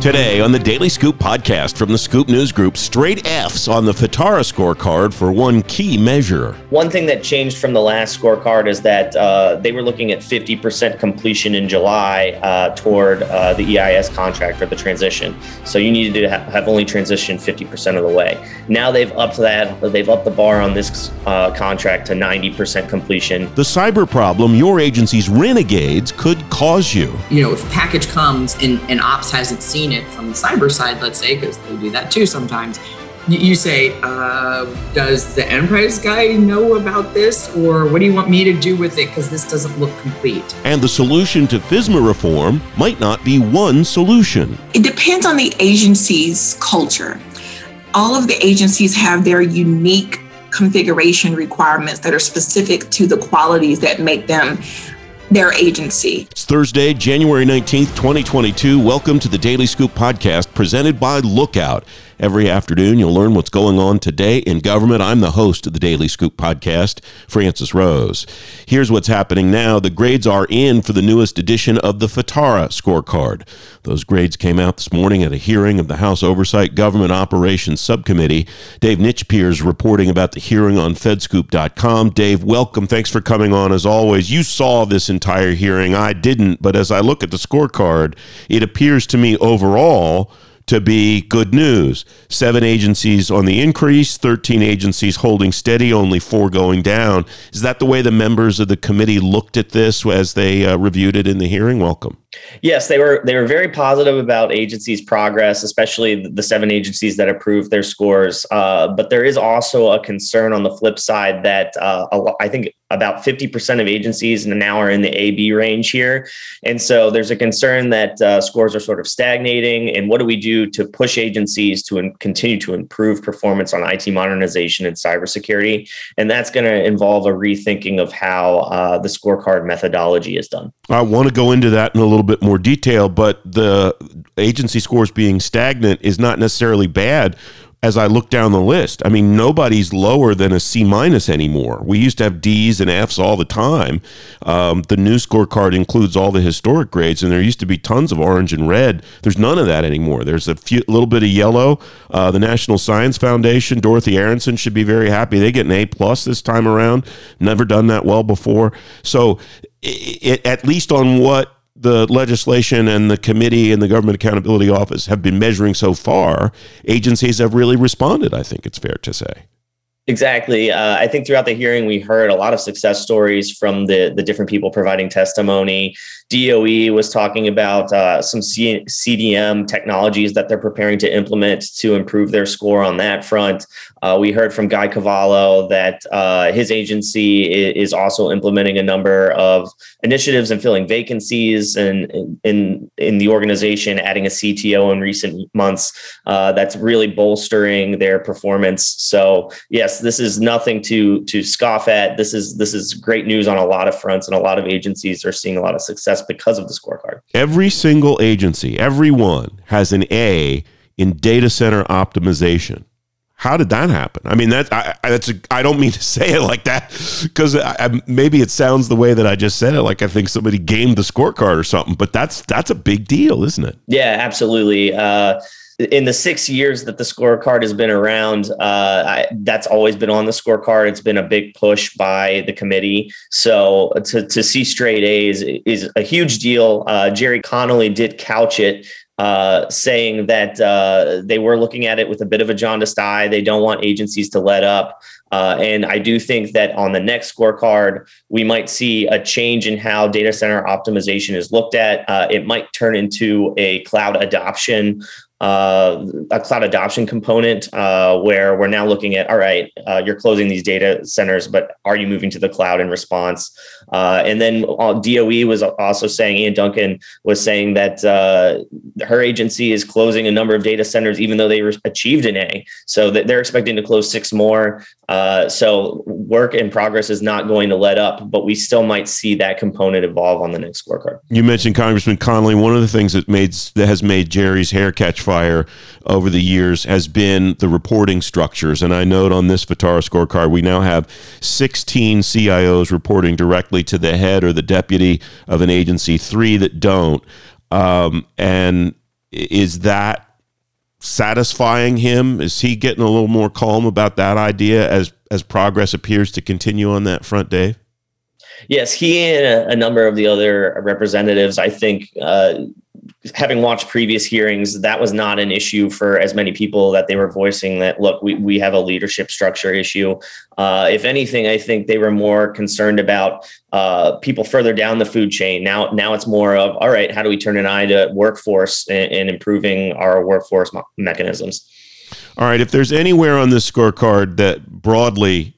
Today on the Daily Scoop podcast from the Scoop News Group, straight F's on the FITARA scorecard for one key measure. One thing that changed from the last scorecard is that uh, they were looking at 50% completion in July uh, toward uh, the EIS contract or the transition. So you needed to ha- have only transitioned 50% of the way. Now they've upped that, they've upped the bar on this uh, contract to 90% completion. The cyber problem your agency's renegades could cause you. You know, if package comes and, and ops hasn't seen it from the cyber side, let's say, because they do that too sometimes. You say, uh, does the enterprise guy know about this, or what do you want me to do with it? Because this doesn't look complete. And the solution to FISMA reform might not be one solution. It depends on the agency's culture. All of the agencies have their unique configuration requirements that are specific to the qualities that make them their agency. It's Thursday, January 19th, 2022. Welcome to the Daily Scoop podcast presented by Lookout. Every afternoon, you'll learn what's going on today in government. I'm the host of the Daily Scoop podcast, Francis Rose. Here's what's happening now. The grades are in for the newest edition of the FITARA scorecard. Those grades came out this morning at a hearing of the House Oversight Government Operations Subcommittee. Dave Nyczepir reporting about the hearing on fedscoop.com. Dave, welcome. Thanks for coming on as always. You saw this entire hearing. I didn't, but as I look at the scorecard, it appears to me overall to be good news. Seven agencies on the increase, 13 agencies holding steady, only four going down. Is that the way the members of the committee looked at this as they uh, reviewed it in the hearing? Welcome. Yes, they were they were very positive about agencies' progress, especially the seven agencies that approved their scores. Uh, but there is also a concern on the flip side that uh, I think about 50% of agencies and now are in the AB range here. And so there's a concern that uh, scores are sort of stagnating. And what do we do to push agencies to in- continue to improve performance on IT modernization and cybersecurity? And that's going to involve a rethinking of how uh, the scorecard methodology is done. I want to go into that in a little bit more detail, but the agency scores being stagnant is not necessarily bad as I look down the list, I mean, nobody's lower than a C minus anymore. We used to have D's and F's all the time. Um, the new scorecard includes all the historic grades, and there used to be tons of orange and red. There's none of that anymore. There's a few, little bit of yellow. Uh, the National Science Foundation, Dorothy Aronson should be very happy. They get an A plus this time around. Never done that well before. So, it, it, at least on what the legislation and the committee and the government accountability office have been measuring so far, agencies have really responded, I think it's fair to say. Exactly. Uh, I think throughout the hearing, we heard a lot of success stories from the, the different people providing testimony. DOE was talking about uh, some C- CDM technologies that they're preparing to implement to improve their score on that front. Uh, we heard from Guy Cavallo that uh, his agency is also implementing a number of initiatives and filling vacancies and in in the organization, adding a CTO in recent months. Uh, that's really bolstering their performance. So yes, this is nothing to to scoff at. This is this is great news on a lot of fronts, and a lot of agencies are seeing a lot of success because of the scorecard. Every single agency, everyone has an A in data center optimization. How did that happen? I mean, that I, that's a, I don't mean to say it like that because maybe it sounds the way that I just said it, like I think somebody gamed the scorecard or something. But that's that's a big deal, isn't it? Yeah, absolutely. Uh, in the six years that the scorecard has been around, uh, I, that's always been on the scorecard. It's been a big push by the committee. So to, to see straight A's is a huge deal. Uh, Gerry Connolly did couch it uh, saying that uh, they were looking at it with a bit of a jaundiced eye. They don't want agencies to let up. Uh, and I do think that on the next scorecard, we might see a change in how data center optimization is looked at. Uh, it might turn into a cloud adoption uh, a cloud adoption component uh, where we're now looking at all right uh, you're closing these data centers but are you moving to the cloud in response? Uh, and then uh, doe was also saying Ann Duncan was saying that uh, her agency is closing a number of data centers even though they achieved an a. So that they're expecting to close six more so work in progress is not going to let up but we still might see that component evolve on the next scorecard you mentioned congressman connolly one of the things that made that has made Gerry's hair catch fire over the years has been the reporting structures. And I note on this FITARA scorecard, we now have 16 CIOs reporting directly to the head or the deputy of an agency, three that don't. Um, and is that satisfying him? Is he getting a little more calm about that idea as as progress appears to continue on that front, Dave? Yes, he and a, a number of the other representatives, I think, uh, having watched previous hearings, that was not an issue for as many people that they were voicing that, look, we, we have a leadership structure issue. Uh, if anything, I think they were more concerned about uh, people further down the food chain. Now, now it's more of, all right, how do we turn an eye to workforce and, and improving our workforce mechanisms? All right. If there's anywhere on this scorecard that broadly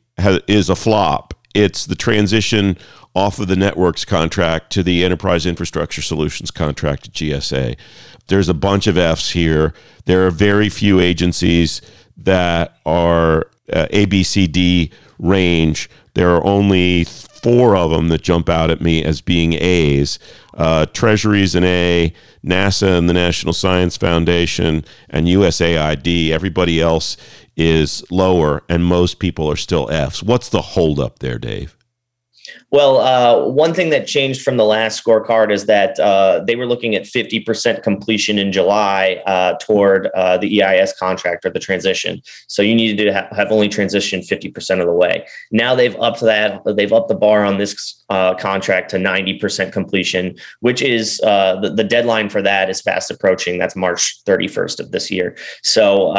is a flop, it's the transition off of the networks contract to the enterprise infrastructure solutions contract at GSA. There's a bunch of Fs here. There are very few agencies that are uh, ABCD range. There are only four of them that jump out at me as being A's. Uh, Treasury's an A, NASA and the National Science Foundation, and USAID. Everybody else is lower, and most people are still F's. What's the holdup there, Dave? Well, uh, one thing that changed from the last scorecard is that uh, they were looking at 50% completion in July uh, toward uh, the EIS contract or the transition. So you needed to ha- have only transitioned 50% of the way. Now they've upped that, they've upped the bar on this uh, contract to 90% completion, which is uh, the, the, deadline for that is fast approaching. That's March 31st of this year. So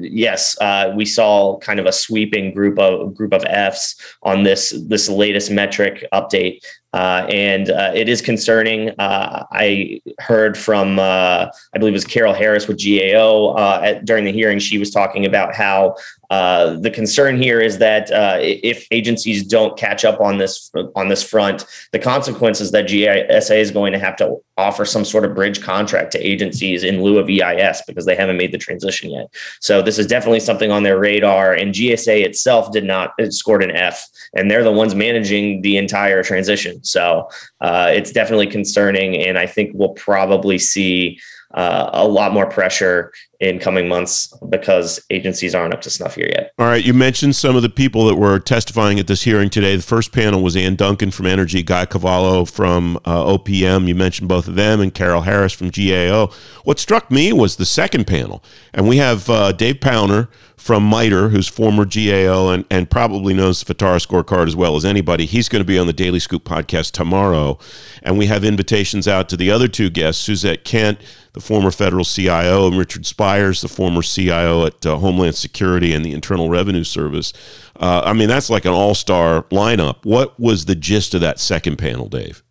yes, we saw kind of a sweeping group of group of Fs on this this latest metric update. Uh, and uh, it is concerning. Uh, I heard from, uh, I believe it was Carol Harris with GAO uh, at, during the hearing. She was talking about how uh, the concern here is that if agencies don't catch up on this on this front, the consequences that GSA is going to have to offer some sort of bridge contract to agencies in lieu of EIS because they haven't made the transition yet. So this is definitely something on their radar. And GSA itself did not it scored an F, and they're the ones managing the entire transition. So uh, it's definitely concerning. And I think we'll probably see uh, a lot more pressure in coming months because agencies aren't up to snuff here yet. All right. You mentioned some of the people that were testifying at this hearing today. The first panel was Ann Duncan from Energy, Guy Cavallo from uh, OPM. You mentioned both of them, and Carol Harris from GAO. What struck me was the second panel. And we have uh, Dave Powner from MITRE, who's former GAO and, and probably knows the FITARA scorecard as well as anybody. He's going to be on the Daily Scoop podcast tomorrow. And we have invitations out to the other two guests, Suzette Kent, the former federal CIO, and Richard Spires, the former CIO at uh, Homeland Security and the Internal Revenue Service. Uh, I mean, that's like an all star lineup. What was the gist of that second panel, Dave?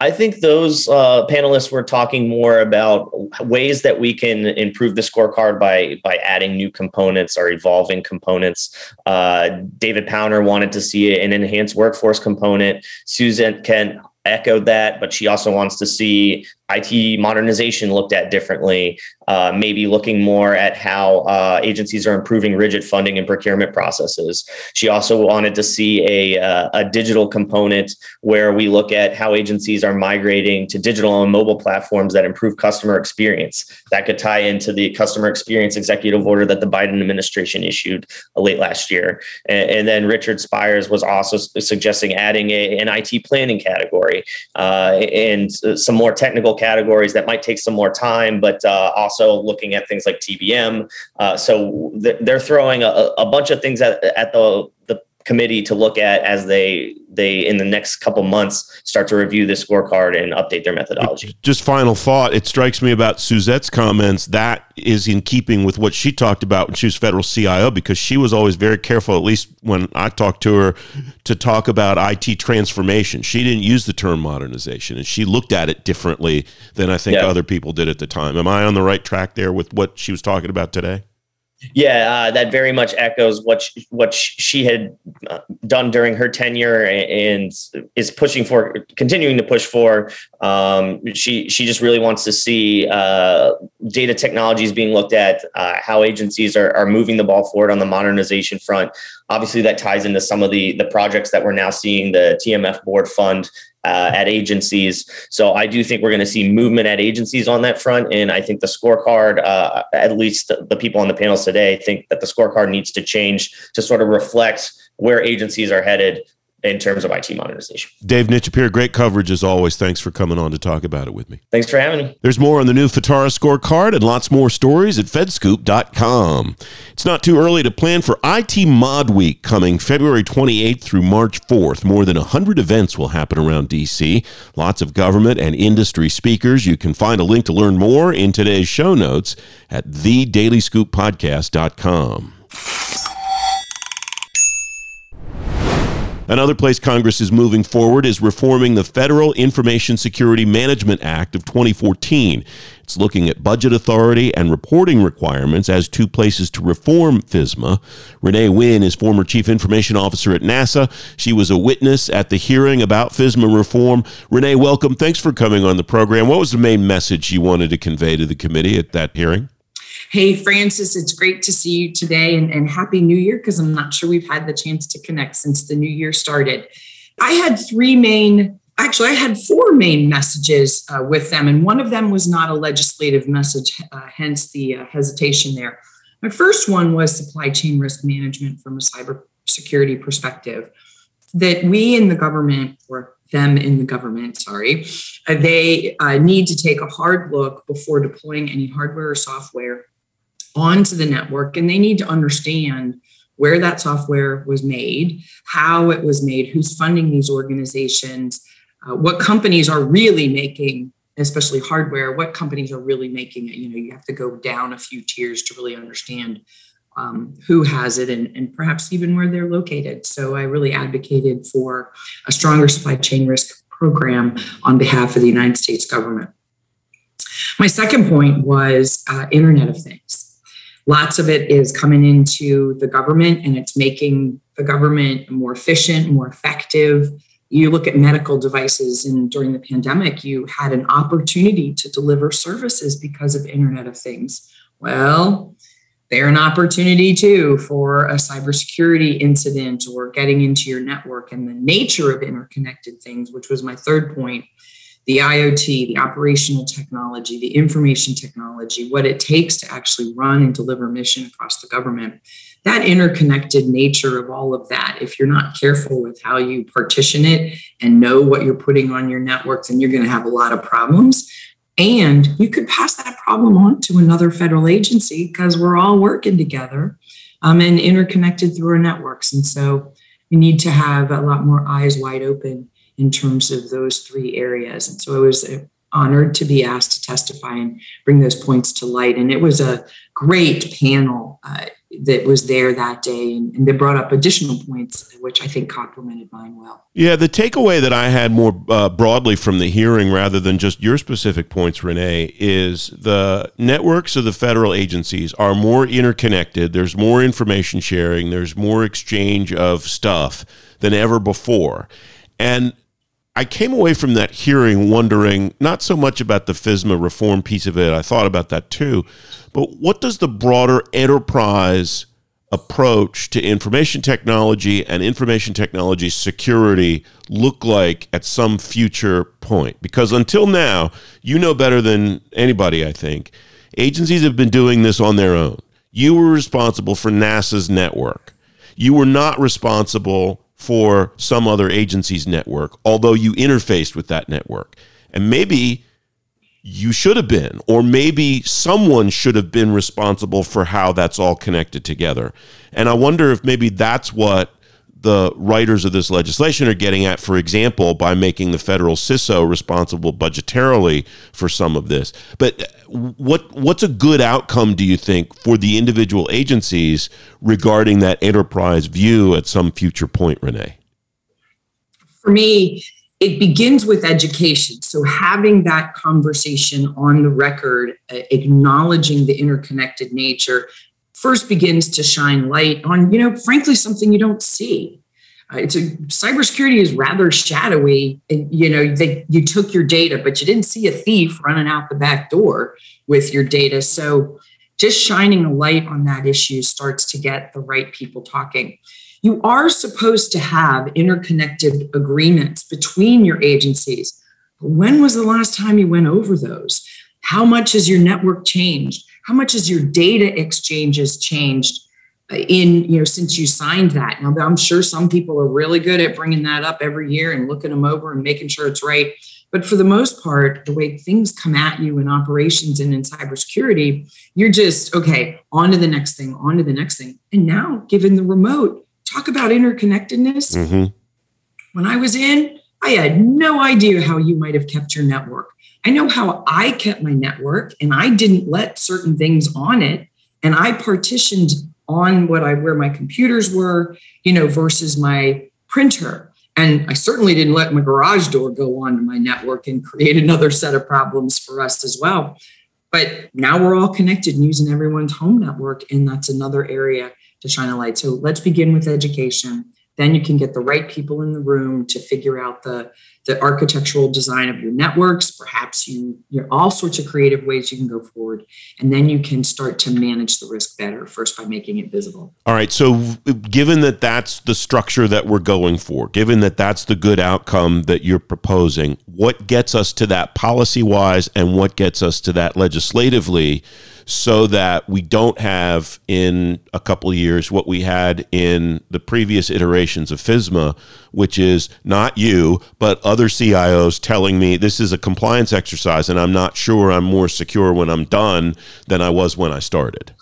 I think those uh, panelists were talking more about ways that we can improve the scorecard by by adding new components or evolving components. Uh, David Powner wanted to see an enhanced workforce component. Suzette Kent echoed that, but she also wants to see IT modernization looked at differently, uh, maybe looking more at how uh, agencies are improving rigid funding and procurement processes. She also wanted to see a, uh, a digital component where we look at how agencies are migrating to digital and mobile platforms that improve customer experience. That could tie into the customer experience executive order that the Biden administration issued uh, late last year. And, and then Richard Spires was also suggesting adding a, an IT planning category uh, and some more technical categories that might take some more time, but uh, also looking at things like TBM. Uh, so th- they're throwing a, a, bunch of things at, at the committee to look at as they they in the next couple months start to review the scorecard and update their methodology. Just final thought, it strikes me about Suzette's comments that is in keeping with what she talked about when she was federal CIO because she was always very careful at least when I talked to her to talk about IT transformation. She didn't use the term modernization and she looked at it differently than I think yeah. other people did at the time. Am I on the right track there with what she was talking about today? Yeah, uh, that very much echoes what she, what she had uh, done during her tenure and is pushing for, continuing to push for. Um, she she just really wants to see uh, data technologies being looked at, uh, how agencies are, are moving the ball forward on the modernization front. Obviously, that ties into some of the the projects that we're now seeing the TMF board fund uh, at agencies. So I do think we're going to see movement at agencies on that front. And I think the scorecard, uh, at least the people on the panels today, think that the scorecard needs to change to sort of reflect where agencies are headed in terms of IT modernization. Dave Nyczepir, great coverage as always. Thanks for coming on to talk about it with me. Thanks for having me. There's more on the new FITARA scorecard and lots more stories at fedscoop.com. It's not too early to plan for IT Mod Week coming February 28th through March 4th. More than 100 events will happen around DC. Lots of government and industry speakers. You can find a link to learn more in today's show notes at thedailyscooppodcast.com. Another place Congress is moving forward is reforming the Federal Information Security Management Act of 2014. It's looking at budget authority and reporting requirements as two places to reform FISMA. Renee Wynn is former Chief Information Officer at NASA. She was a witness at the hearing about FISMA reform. Renee, welcome. Thanks for coming on the program. What was the main message you wanted to convey to the committee at that hearing? Hey, Francis, it's great to see you today and, and Happy New Year because I'm not sure we've had the chance to connect since the new year started. I had three main, actually, I had four main messages uh, with them, and one of them was not a legislative message, uh, hence the uh, hesitation there. My first one was supply chain risk management from a cybersecurity perspective. That we in the government, or them in the government, sorry, uh, they uh, need to take a hard look before deploying any hardware or software onto the network and they need to understand where that software was made, how it was made, who's funding these organizations, uh, what companies are really making, especially hardware, what companies are really making it. You know, you have to go down a few tiers to really understand um, who has it and, and perhaps even where they're located. So I really advocated for a stronger supply chain risk program on behalf of the United States government. My second point was uh, Internet of Things lots of it is coming into the government and it's making the government more efficient, more effective. You look at medical devices, and during the pandemic, you had an opportunity to deliver services because of Internet of Things. Well, they're an opportunity too for a cybersecurity incident or getting into your network and the nature of interconnected things, which was my third point the IoT, the operational technology, the information technology, what it takes to actually run and deliver mission across the government. That interconnected nature of all of that, if you're not careful with how you partition it and know what you're putting on your networks, then you're going to have a lot of problems. And you could pass that problem on to another federal agency because we're all working together um, and interconnected through our networks. And so we need to have a lot more eyes wide open in terms of those three areas. And so I was uh, honored to be asked to testify and bring those points to light. And it was a great panel uh, that was there that day, and, they brought up additional points, which I think complemented mine well. Yeah, the takeaway that I had more uh, broadly from the hearing, rather than just your specific points, Renee, is the networks of the federal agencies are more interconnected. There's more information sharing. There's more exchange of stuff than ever before, and I came away from that hearing wondering not so much about the FISMA reform piece of it, I thought about that too, but what does the broader enterprise approach to information technology and information technology security look like at some future point? Because until now, you know better than anybody, I think, agencies have been doing this on their own. You were responsible for NASA's network. You were not responsible for some other agency's network, although you interfaced with that network. And maybe you should have been, or maybe someone should have been responsible for how that's all connected together. And I wonder if maybe that's what the writers of this legislation are getting at, for example, by making the federal CISO responsible budgetarily for some of this. But what what's a good outcome, do you think, for the individual agencies regarding that enterprise view at some future point, Renee? For me, it begins with education. So having that conversation on the record, uh, acknowledging the interconnected nature, first begins to shine light on, you know, frankly, something you don't see. Uh, it's a cybersecurity is rather shadowy. And, you know, they, you took your data, but you didn't see a thief running out the back door with your data. So just shining a light on that issue starts to get the right people talking. You are supposed to have interconnected agreements between your agencies. When was the last time you went over those? How much has your network changed? How much has your data exchanges changed? in you know since you signed that now i'm sure some people are really good at bringing that up every year and looking them over and making sure it's right but for the most part the way things come at you in operations and in cybersecurity you're just okay on to the next thing on to the next thing and now given the remote talk about interconnectedness mm-hmm. when i was in i had no idea how you might have kept your network i know how i kept my network and i didn't let certain things on it and i partitioned on what I where my computers were, you know, versus my printer. And I certainly didn't let my garage door go onto my network and create another set of problems for us as well. But now we're all connected and using everyone's home network, and that's another area to shine a light. So let's begin with education. Then you can get the right people in the room to figure out the the architectural design of your networks. Perhaps you, you know, all sorts of creative ways you can go forward. And then you can start to manage the risk better, first by making it visible. All right. So, given that that's the structure that we're going for, given that that's the good outcome that you're proposing, what gets us to that policy wise and what gets us to that legislatively? So that we don't have in a couple years what we had in the previous iterations of FISMA, which is not you, but other CIOs telling me this is a compliance exercise and I'm not sure I'm more secure when I'm done than I was when I started.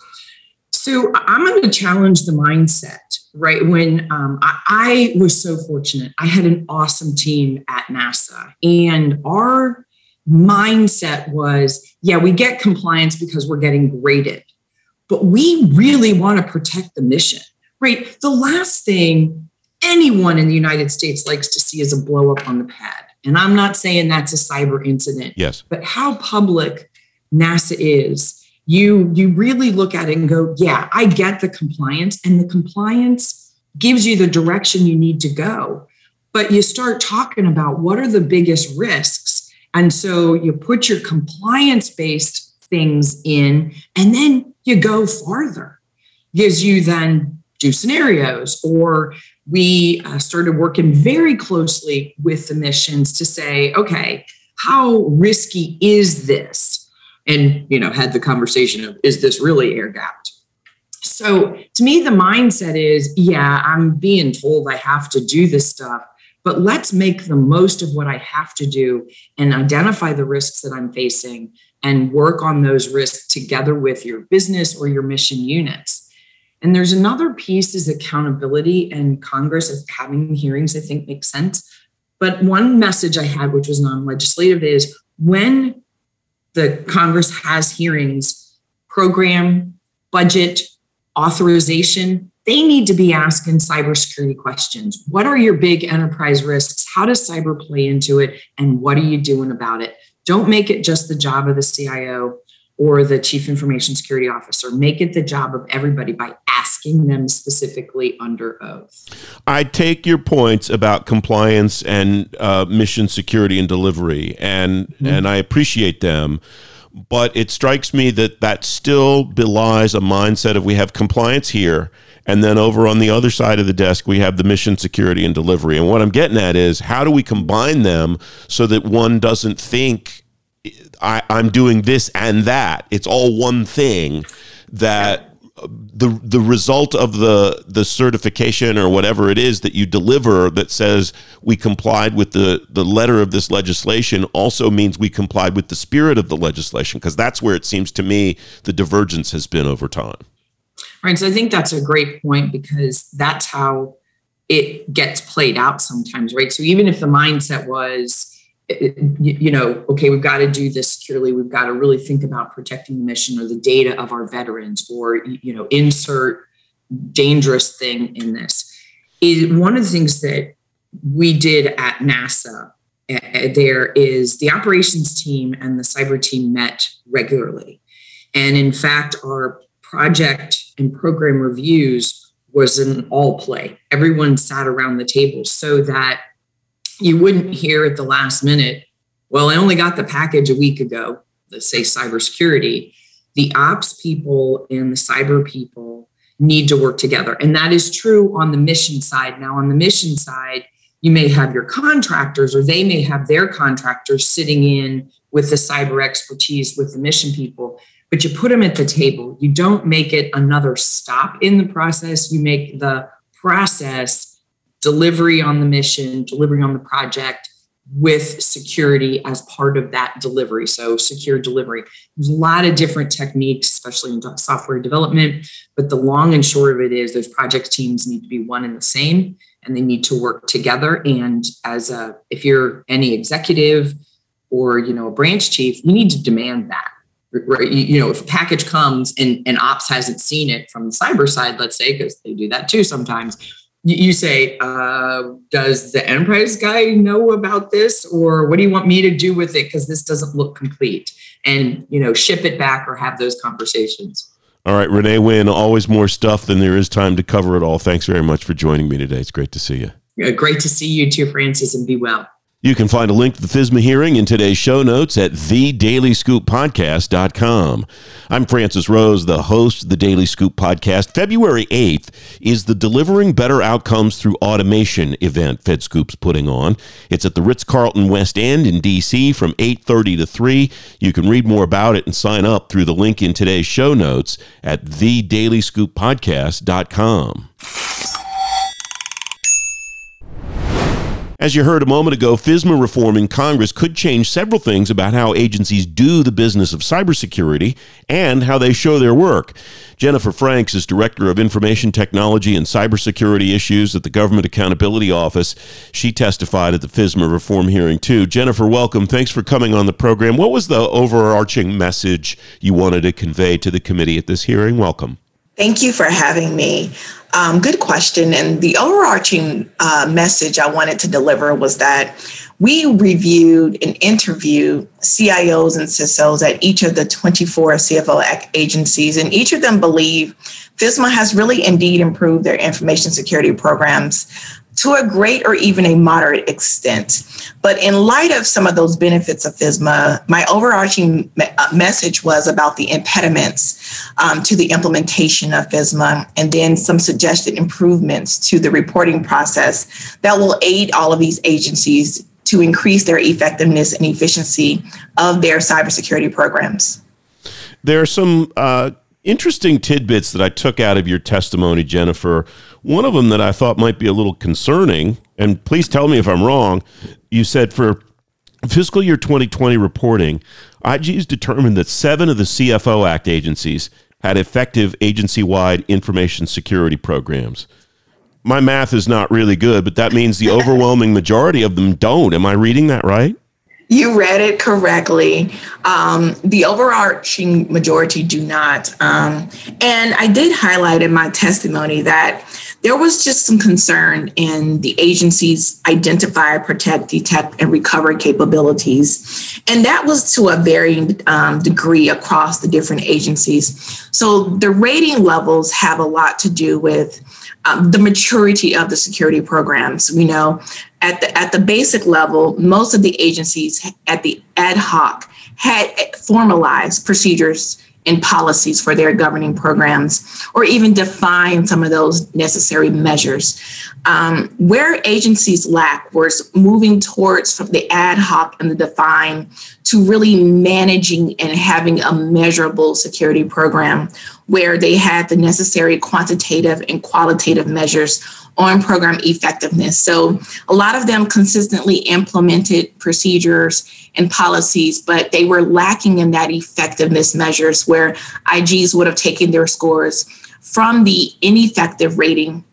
So I'm going to challenge the mindset, right? When um, I, I was so fortunate, I had an awesome team at NASA, and our mindset was yeah, we get compliance because we're getting graded, but we really want to protect the mission, right? The last thing anyone in the United States likes to see is a blow up on the pad. And I'm not saying that's a cyber incident. Yes. But how public NASA is, you you really look at it and go, yeah, I get the compliance and the compliance gives you the direction you need to go. But you start talking about what are the biggest risks and so you put your compliance based things in, and then you go farther. Gives you then do scenarios, or we uh, started working very closely with the missions to say, okay, how risky is this? And you know, had the conversation of is this really air gapped? So to me, the mindset is, yeah, I'm being told I have to do this stuff but let's make the most of what I have to do and identify the risks that I'm facing and work on those risks together with your business or your mission units. And there's another piece is accountability and Congress of having hearings, I think makes sense. But one message I had, which was non legislative, is when the Congress has hearings, program, budget, authorization, they need to be asking cybersecurity questions. What are your big enterprise risks? How does cyber play into it? And what are you doing about it? Don't make it just the job of the CIO or the chief information security officer. Make it the job of everybody by asking them specifically under oath. I take your points about compliance and uh, mission security and delivery, and mm-hmm. and I appreciate them. But it strikes me that that still belies a mindset of we have compliance here and then over on the other side of the desk, we have the mission security and delivery. And what I'm getting at is how do we combine them so that one doesn't think I, am doing this and that? It's all one thing that the the result of the the certification or whatever it is that you deliver that says we complied with the the letter of this legislation also means we complied with the spirit of the legislation because that's where it seems to me the divergence has been over time. Right. So I think that's a great point because that's how it gets played out sometimes, right? So even if the mindset was, eh, eh, you know, okay, we've got to do this securely, we've got to really think about protecting the mission or the data of our veterans, or you know, insert dangerous thing in this. Is one of the things that we did at NASA eh, there is the operations team and the cyber team met regularly. And in fact, our project and program reviews was an all play. Everyone sat around the table so that you wouldn't hear at the last minute, well, I only got the package a week ago, let's say cybersecurity. The ops people and the cyber people need to work together. And that is true on the mission side. Now, on the mission side, you may have your contractors or they may have their contractors sitting in with the cyber expertise with the mission people but you put them at the table. You don't make it another stop in the process. You make the process delivery on the mission, delivery on the project with security as part of that delivery. So, secure delivery. There's a lot of different techniques, especially in software development. But the long and short of it is those project teams need to be one and the same and they need to work together. And as a, if you're any executive or, you know, a branch chief, you need to demand that. Right. You know, if a package comes and, and ops hasn't seen it from the cyber side, let's say, because they do that too sometimes, you say, uh, does the enterprise guy know about this, or what do you want me to do with it? Because this doesn't look complete, and you know, ship it back or have those conversations. All right, Renee Wynn, always more stuff than there is time to cover it all. Thanks very much for joining me today. It's great to see you. Yeah, Great to see you too, Francis, and be well. You can find a link to the FISMA hearing in today's show notes at thedailyscooppodcast.com. I'm Francis Rose, the host of the Daily Scoop podcast. February 8th is the Delivering Better Outcomes Through Automation event FedScoop's putting on. It's at the Ritz-Carlton West End in D.C. from 8.30 to 3. You can read more about it and sign up through the link in today's show notes at thedailyscooppodcast.com. As you heard a moment ago, FISMA reform in Congress could change several things about how agencies do the business of cybersecurity and how they show their work. Jennifer Franks is Director of Information Technology and Cybersecurity Issues at the Government Accountability Office. She testified at the FISMA reform hearing, too. Jennifer, welcome. Thanks for coming on the program. What was the overarching message you wanted to convey to the committee at this hearing? Welcome. Thank you for having me. Um, good question. And the overarching uh, message I wanted to deliver was that we reviewed and interviewed CIOs and CISOs at each of the 24 CFO agencies, and each of them believe FISMA has really indeed improved their information security programs to a great or even a moderate extent. But in light of some of those benefits of FISMA, my overarching me- uh, message was about the impediments um, to the implementation of FISMA and then some suggested improvements to the reporting process that will aid all of these agencies to increase their effectiveness and efficiency of their cybersecurity programs. There are some uh, interesting tidbits that I took out of your testimony, Jennifer. One of them that I thought might be a little concerning, and please tell me if I'm wrong. You said for fiscal year 2020 reporting, IG's determined that seven of the CFO Act agencies had effective agency wide information security programs. My math is not really good, but that means the overwhelming majority of them don't. Am I reading that right? You read it correctly. Um, the overarching majority do not. Um, and I did highlight in my testimony that there was just some concern in the agency's identify, protect, detect, and recover capabilities. And that was to a varying um, degree across the different agencies. So the rating levels have a lot to do with um, the maturity of the security programs. We know at the at the basic level, most of the agencies at the ad hoc had formalized procedures and policies for their governing programs, or even define some of those necessary measures. Um, where agencies lack was moving towards from the ad hoc and the define to really managing and having a measurable security program where they had the necessary quantitative and qualitative measures on program effectiveness. So a lot of them consistently implemented procedures and policies, but they were lacking in that effectiveness measures where IGs would have taken their scores from the ineffective rating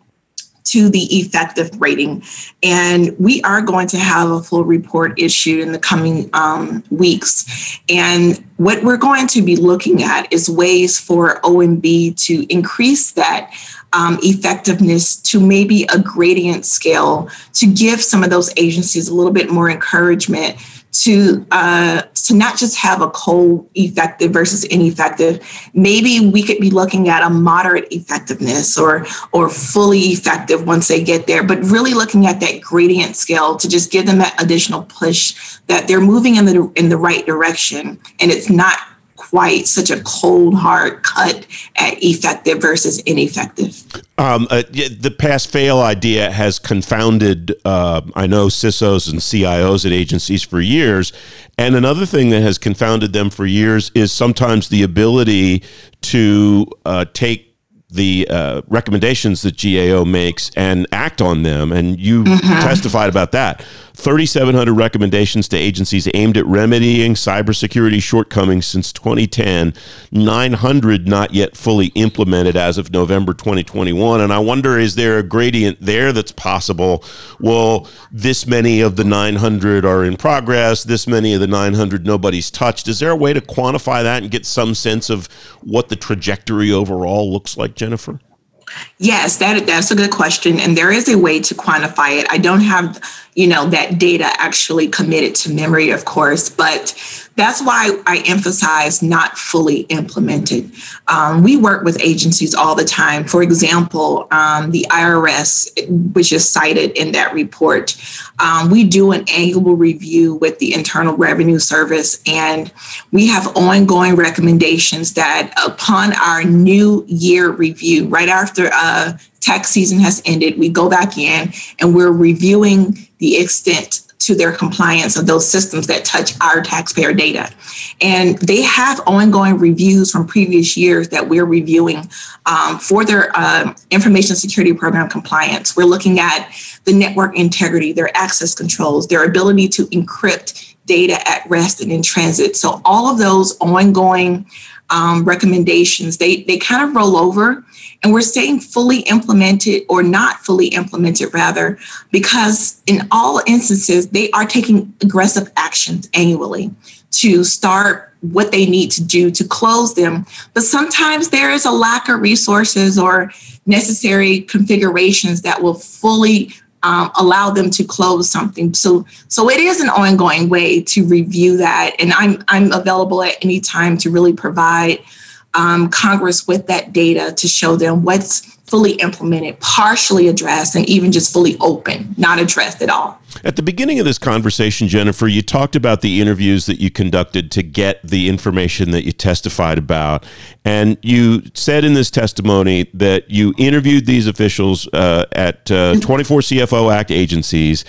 to the effective rating. And we are going to have a full report issued in the coming um, weeks. And what we're going to be looking at is ways for OMB to increase that um, effectiveness to maybe a gradient scale to give some of those agencies a little bit more encouragement to uh, to not just have a cold effective versus ineffective. Maybe we could be looking at a moderate effectiveness or or fully effective once they get there, but really looking at that gradient scale to just give them that additional push that they're moving in the in the right direction and it's not quite such a cold, hard cut at effective versus ineffective. Um, uh, the pass fail idea has confounded, uh, I know, CISOs and CIOs at agencies for years. And another thing that has confounded them for years is sometimes the ability to uh, take the uh, recommendations that GAO makes and act on them. And you mm-hmm. testified about that. 3,700 recommendations to agencies aimed at remedying cybersecurity shortcomings since 2010, 900 not yet fully implemented as of November 2021. And I wonder, is there a gradient there that's possible? Well, this many of the 900 are in progress, this many of the 900 nobody's touched. Is there a way to quantify that and get some sense of what the trajectory overall looks like, Jennifer? Yes, that that's a good question, and there is a way to quantify it. I don't have, you know, that data actually committed to memory, of course, but that's why I emphasize not fully implemented. Um, we work with agencies all the time. For example, um, the IRS, which is cited in that report, um, we do an annual review with the Internal Revenue Service, and we have ongoing recommendations that upon our new year review, right after uh, tax season has ended, we go back in and we're reviewing the extent to their compliance of those systems that touch our taxpayer data. And they have ongoing reviews from previous years that we're reviewing um, for their uh, information security program compliance. We're looking at the network integrity, their access controls, their ability to encrypt data at rest and in transit. So all of those ongoing um, recommendations, they, they kind of roll over and we're staying fully implemented or not fully implemented rather, because in all instances, they are taking aggressive actions annually to start what they need to do to close them. But sometimes there is a lack of resources or necessary configurations that will fully um, allow them to close something. So, so it is an ongoing way to review that, and I'm I'm available at any time to really provide um, Congress with that data to show them what's fully implemented, partially addressed, and even just fully open, not addressed at all. At the beginning of this conversation, Jennifer, you talked about the interviews that you conducted to get the information that you testified about. And you said in this testimony that you interviewed these officials uh, at uh, 24 CFO Act agencies.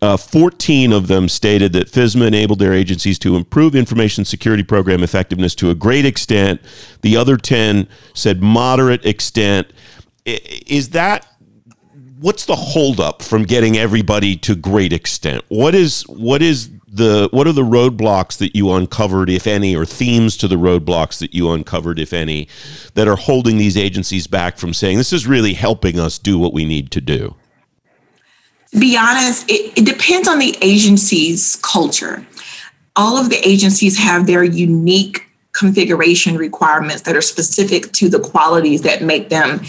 Uh, 14 of them stated that FISMA enabled their agencies to improve information security program effectiveness to a great extent. The other 10 said moderate extent is that what's the holdup from getting everybody to great extent? What is what is the what are the roadblocks that you uncovered, if any, or themes to the roadblocks that you uncovered, if any, that are holding these agencies back from saying this is really helping us do what we need to do? To be honest, it, it depends on the agency's culture. All of the agencies have their unique configuration requirements that are specific to the qualities that make them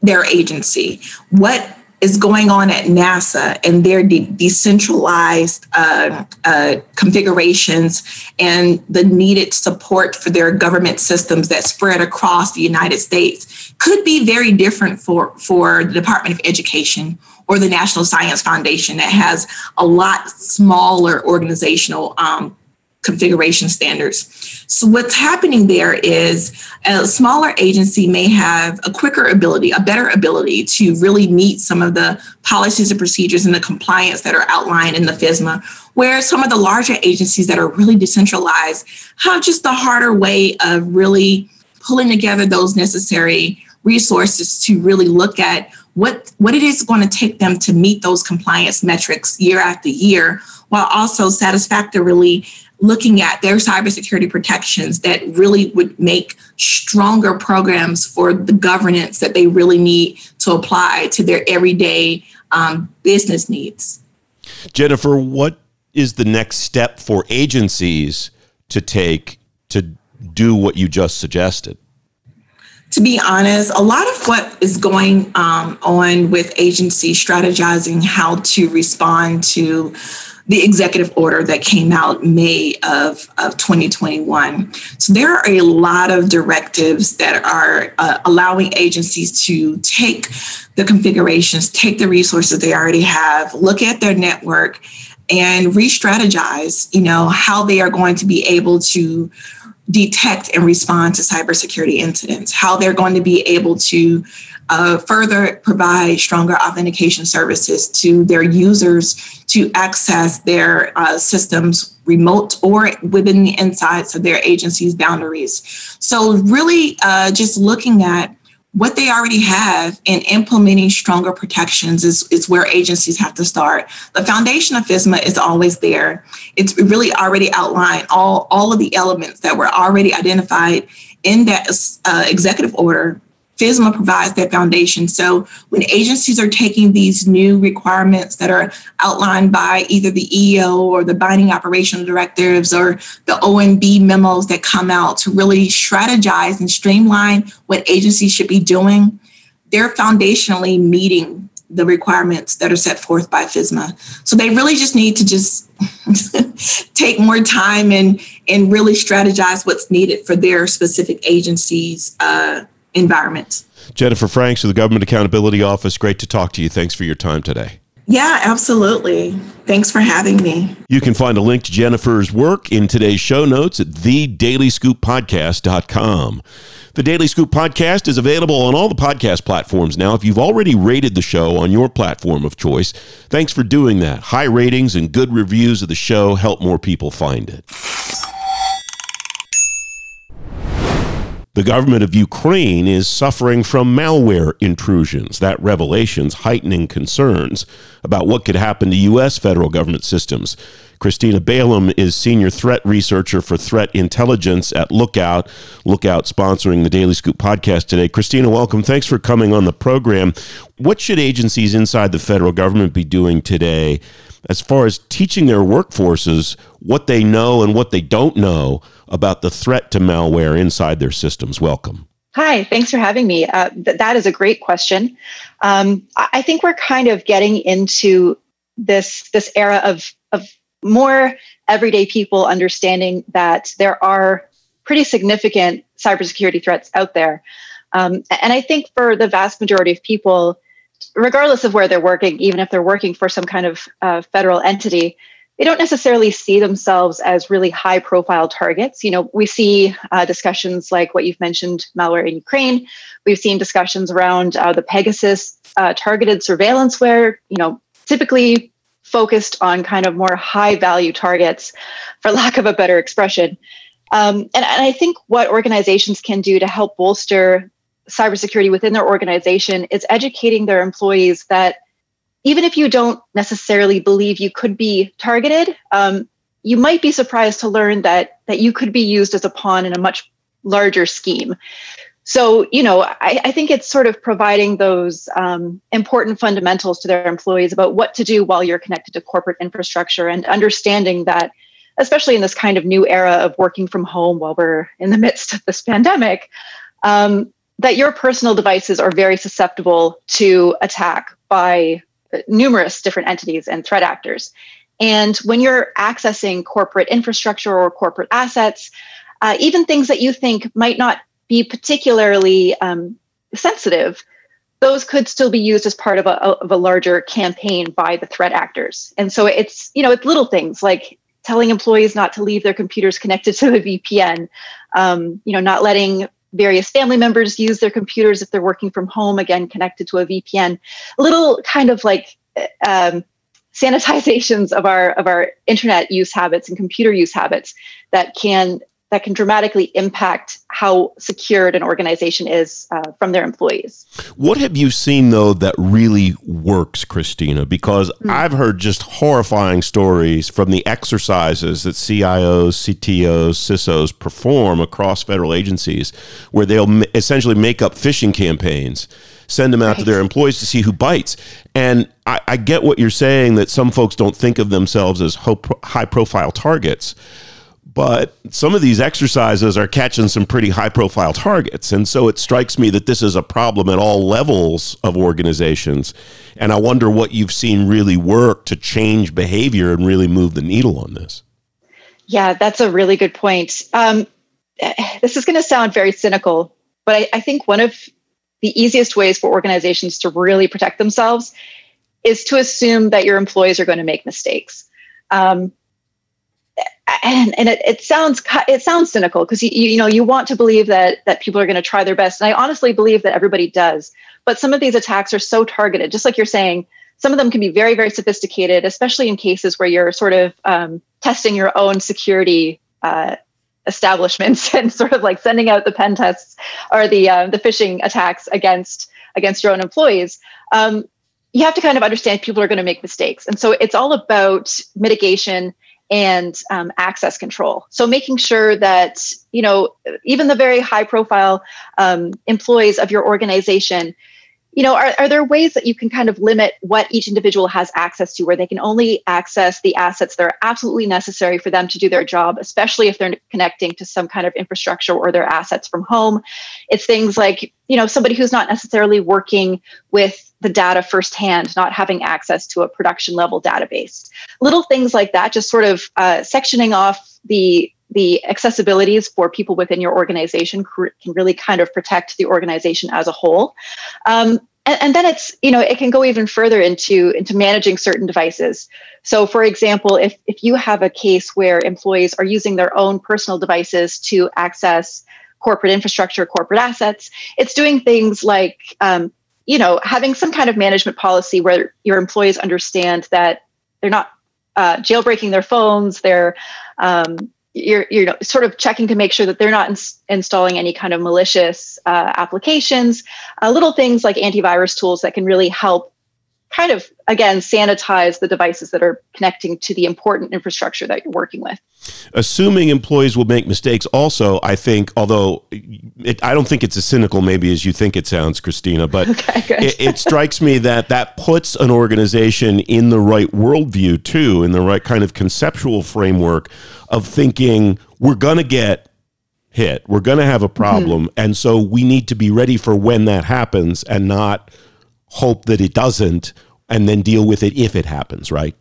their agency. What is going on at NASA and their de- decentralized uh, uh, configurations and the needed support for their government systems that spread across the United States could be very different for, for the Department of Education or the National Science Foundation that has a lot smaller organizational um, configuration standards. So what's happening there is a smaller agency may have a quicker ability, a better ability to really meet some of the policies and procedures and the compliance that are outlined in the FISMA, where some of the larger agencies that are really decentralized have just the harder way of really pulling together those necessary resources to really look at what what it is going to take them to meet those compliance metrics year after year while also satisfactorily looking at their cybersecurity protections that really would make stronger programs for the governance that they really need to apply to their everyday um, business needs. Jennifer, what is the next step for agencies to take to do what you just suggested? To be honest, a lot of what is going um, on with agencies strategizing how to respond to the executive order that came out May of, of 2021. So there are a lot of directives that are uh, allowing agencies to take the configurations, take the resources they already have, look at their network, and re-strategize, you know, how they are going to be able to detect and respond to cybersecurity incidents, how they're going to be able to uh, further provide stronger authentication services to their users to access their uh, systems remote or within the insides of their agency's boundaries. So, really, uh, just looking at what they already have in implementing stronger protections is, is where agencies have to start. The foundation of FISMA is always there. It's really already outlined all, all of the elements that were already identified in that uh, executive order FISMA provides that foundation. So when agencies are taking these new requirements that are outlined by either the EO or the binding operational directives or the OMB memos that come out to really strategize and streamline what agencies should be doing, they're foundationally meeting the requirements that are set forth by FISMA. So they really just need to just take more time and and really strategize what's needed for their specific agencies uh, environments. Jennifer Franks of the Government Accountability Office, great to talk to you. Thanks for your time today. Yeah, absolutely. Thanks for having me. You can find a link to Jennifer's work in today's show notes at thedailyscooppodcast.com. The Daily Scoop podcast is available on all the podcast platforms now. If you've already rated the show on your platform of choice, thanks for doing that. High ratings and good reviews of the show help more people find it. The government of Ukraine is suffering from malware intrusions. That revelation's heightening concerns about what could happen to U.S. federal government systems. Kristina Balaam is senior threat researcher for threat intelligence at Lookout. Lookout sponsoring the Daily Scoop podcast today. Kristina, welcome. Thanks for coming on the program. What should agencies inside the federal government be doing today as far as teaching their workforces what they know and what they don't know about the threat to malware inside their systems. Welcome. Hi, thanks for having me. Uh, th- that is a great question. Um, I think we're kind of getting into this this era of of more everyday people understanding that there are pretty significant cybersecurity threats out there. Um, and I think for the vast majority of people, regardless of where they're working, even if they're working for some kind of uh, federal entity, they don't necessarily see themselves as really high profile targets. You know, we see uh, discussions like what you've mentioned, malware in Ukraine. We've seen discussions around uh, the Pegasus uh, targeted surveillance, where, you know, typically focused on kind of more high value targets, for lack of a better expression. Um, and, and I think what organizations can do to help bolster cybersecurity within their organization is educating their employees that even if you don't necessarily believe you could be targeted, um, you might be surprised to learn that that you could be used as a pawn in a much larger scheme. So, you know, I, I think it's sort of providing those um, important fundamentals to their employees about what to do while you're connected to corporate infrastructure and understanding that, especially in this kind of new era of working from home while we're in the midst of this pandemic, um, that your personal devices are very susceptible to attack by numerous different entities and threat actors. And when you're accessing corporate infrastructure or corporate assets, uh, even things that you think might not be particularly um, sensitive, those could still be used as part of a, of a larger campaign by the threat actors. And so it's, you know, it's little things like telling employees not to leave their computers connected to a VPN, um, you know, not letting various family members use their computers if they're working from home, again, connected to a VPN. Little kind of like um, sanitizations of our of our internet use habits and computer use habits that can that can dramatically impact how secured an organization is uh, from their employees. What have you seen though that really works, Kristina? Because mm-hmm. I've heard just horrifying stories from the exercises that CIOs, CTOs, CISOs perform across federal agencies, where they'll essentially make up phishing campaigns send them out right. to their employees to see who bites. And I, I, get what you're saying that some folks don't think of themselves as high profile targets but some of these exercises are catching some pretty high profile targets. And so it strikes me that this is a problem at all levels of organizations. And I wonder what you've seen really work to change behavior and really move the needle on this. Yeah, that's a really good point. Um, this is going to sound very cynical, but I, I think one of the easiest ways for organizations to really protect themselves is to assume that your employees are going to make mistakes Um, and and it, it sounds it sounds cynical because you, you know you want to believe that that people are going to try their best and i honestly believe that everybody does but some of these attacks are so targeted just like you're saying some of them can be very very sophisticated especially in cases where you're sort of um, testing your own security uh, establishments and sort of like sending out the pen tests or the uh, the phishing attacks against against your own employees um, you have to kind of understand people are going to make mistakes and so it's all about mitigation and um, access control. So making sure that you know even the very high profile um, employees of your organization you know are, are there ways that you can kind of limit what each individual has access to where they can only access the assets that are absolutely necessary for them to do their job especially if they're connecting to some kind of infrastructure or their assets from home? It's things like you know somebody who's not necessarily working with the data firsthand not having access to a production level database. Little things like that just sort of uh, sectioning off the the accessibilities for people within your organization can really kind of protect the organization as a whole. Um, and, and, then it's you know it can go even further into into managing certain devices. So, for example, if if you have a case where employees are using their own personal devices to access corporate infrastructure, corporate assets, it's doing things like um, you know having some kind of management policy where your employees understand that they're not uh, jailbreaking their phones, they're um, you're you're sort of checking to make sure that they're not ins- installing any kind of malicious uh, applications. Uh, little things like antivirus tools that can really help kind of again sanitize the devices that are connecting to the important infrastructure that you're working with assuming employees will make mistakes also i think although it, i don't think it's as cynical maybe as you think it sounds Kristina but okay, it, it, strikes me that that puts an organization in the right worldview too in the right kind of conceptual framework of thinking we're going to get hit we're going to have a problem mm-hmm. and so we need to be ready for when that happens and not hope that it doesn't and then deal with it if it happens, right?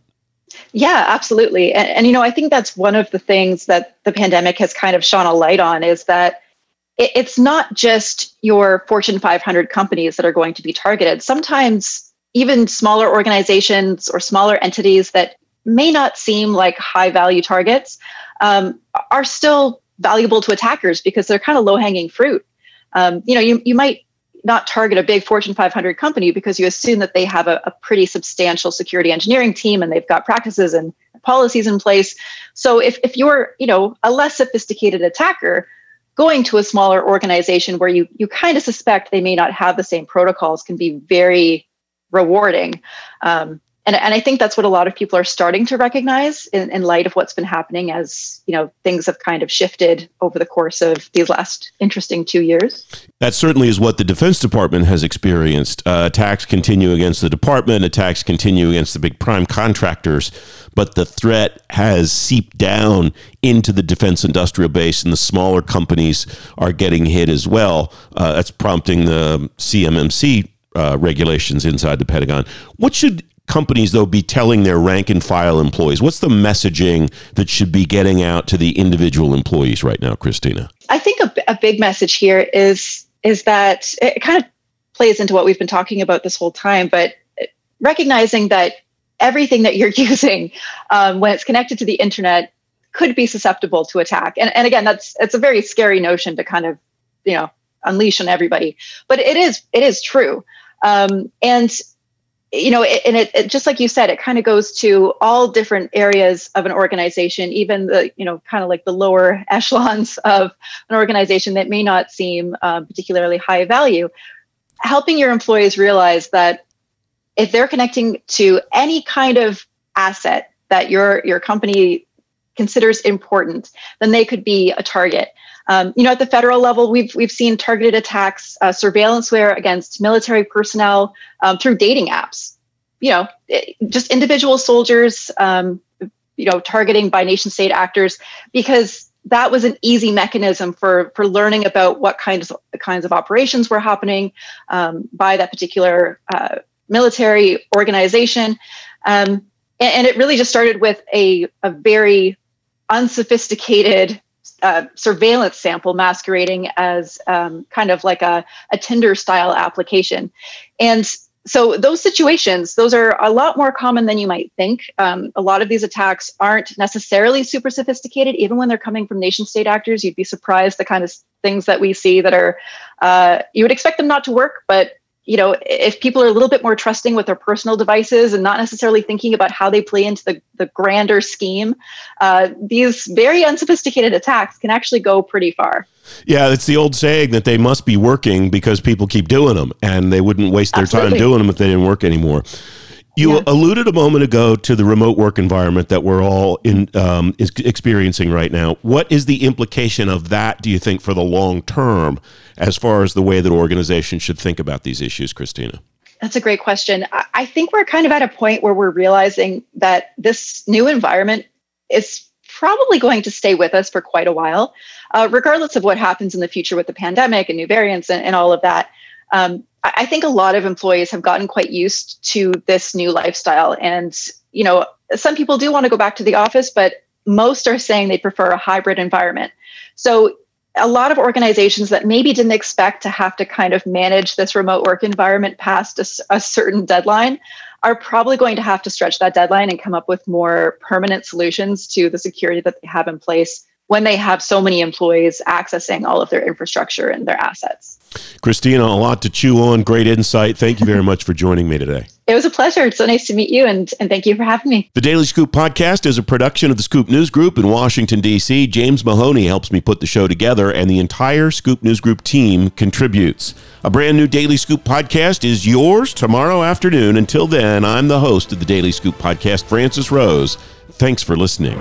Yeah, absolutely. And, and, you know, I think that's one of the things that the pandemic has kind of shone a light on is that it, it's not just your Fortune 500 companies that are going to be targeted. Sometimes even smaller organizations or smaller entities that may not seem like high value targets um, are still valuable to attackers because they're kind of low hanging fruit. Um, you know, you, you might not target a big Fortune 500 company because you assume that they have a, a, pretty substantial security engineering team and they've got practices and policies in place. So if, if you're, you know, a less sophisticated attacker, going to a smaller organization where you you kind of suspect they may not have the same protocols can be very rewarding. Um, and, and I think that's what a lot of people are starting to recognize in, in light of what's been happening as you know things have kind of shifted over the course of these last interesting two years. That certainly is what the Defense Department has experienced. Uh, attacks continue against the department, attacks continue against the big prime contractors, but the threat has seeped down into the defense industrial base, and the smaller companies are getting hit as well. Uh, that's prompting the CMMC uh, regulations inside the Pentagon. What should companies, though, be telling their rank and file employees? What's the messaging that should be getting out to the individual employees right now, Kristina? I think a, a big message here is is that it kind of plays into what we've been talking about this whole time, but recognizing that everything that you're using um, when it's connected to the internet could be susceptible to attack. And, and again, that's it's a very scary notion to kind of you know unleash on everybody, but it is it is true. Um, and you know, it, and it, it, just like you said, it kind of goes to all different areas of an organization, even the, you know, kind of like the lower echelons of an organization that may not seem um, particularly high value. Helping your employees realize that if they're connecting to any kind of asset that your your company considers important, then they could be a target. Um, you know, at the federal level, we've we've seen targeted attacks, uh, surveillanceware against military personnel um, through dating apps. You know, it, just individual soldiers, um, you know, targeting by nation state actors because that was an easy mechanism for for learning about what kinds of kinds of operations were happening um, by that particular uh, military organization. Um, and, and, it really just started with a, a very unsophisticated uh, surveillance sample masquerading as um, kind of like a, a Tinder style application. And so those situations those are a lot more common than you might think um, a lot of these attacks aren't necessarily super sophisticated even when they're coming from nation state actors you'd be surprised the kind of things that we see that are uh, you would expect them not to work but you know, if people are a little bit more trusting with their personal devices and not necessarily thinking about how they play into the, the grander scheme, uh, these very unsophisticated attacks can actually go pretty far. Yeah, it's the old saying that they must be working because people keep doing them and they wouldn't waste their Absolutely. time doing them if they didn't work anymore. You Yeah. alluded a moment ago to the remote work environment that we're all in um, is experiencing right now. What is the implication of that? Do you think for the long term, as far as the way that organizations should think about these issues, Kristina? That's a great question. I- think we're kind of at a point where we're realizing that this new environment is probably going to stay with us for quite a while, uh, regardless of what happens in the future with the pandemic and new variants and, and all of that. Um, I I think a lot of employees have gotten quite used to this new lifestyle. And, you know, some people do want to go back to the office, but most are saying they prefer a hybrid environment. So a lot of organizations that maybe didn't expect to have to kind of manage this remote work environment past a certain deadline are probably going to have to stretch that deadline and come up with more permanent solutions to the security that they have in place when they have so many employees accessing all of their infrastructure and their assets. Kristina, a lot to chew on. Great insight. Thank you very much for joining me today. It was a pleasure. It's so nice to meet you and, and thank you for having me. The Daily Scoop podcast is a production of the Scoop News Group in Washington, D.C. James Mahoney helps me put the show together, and the entire Scoop News Group team contributes. A brand new Daily Scoop podcast is yours tomorrow afternoon. Until then, I'm the host of the Daily Scoop podcast, Francis Rose. Thanks for listening.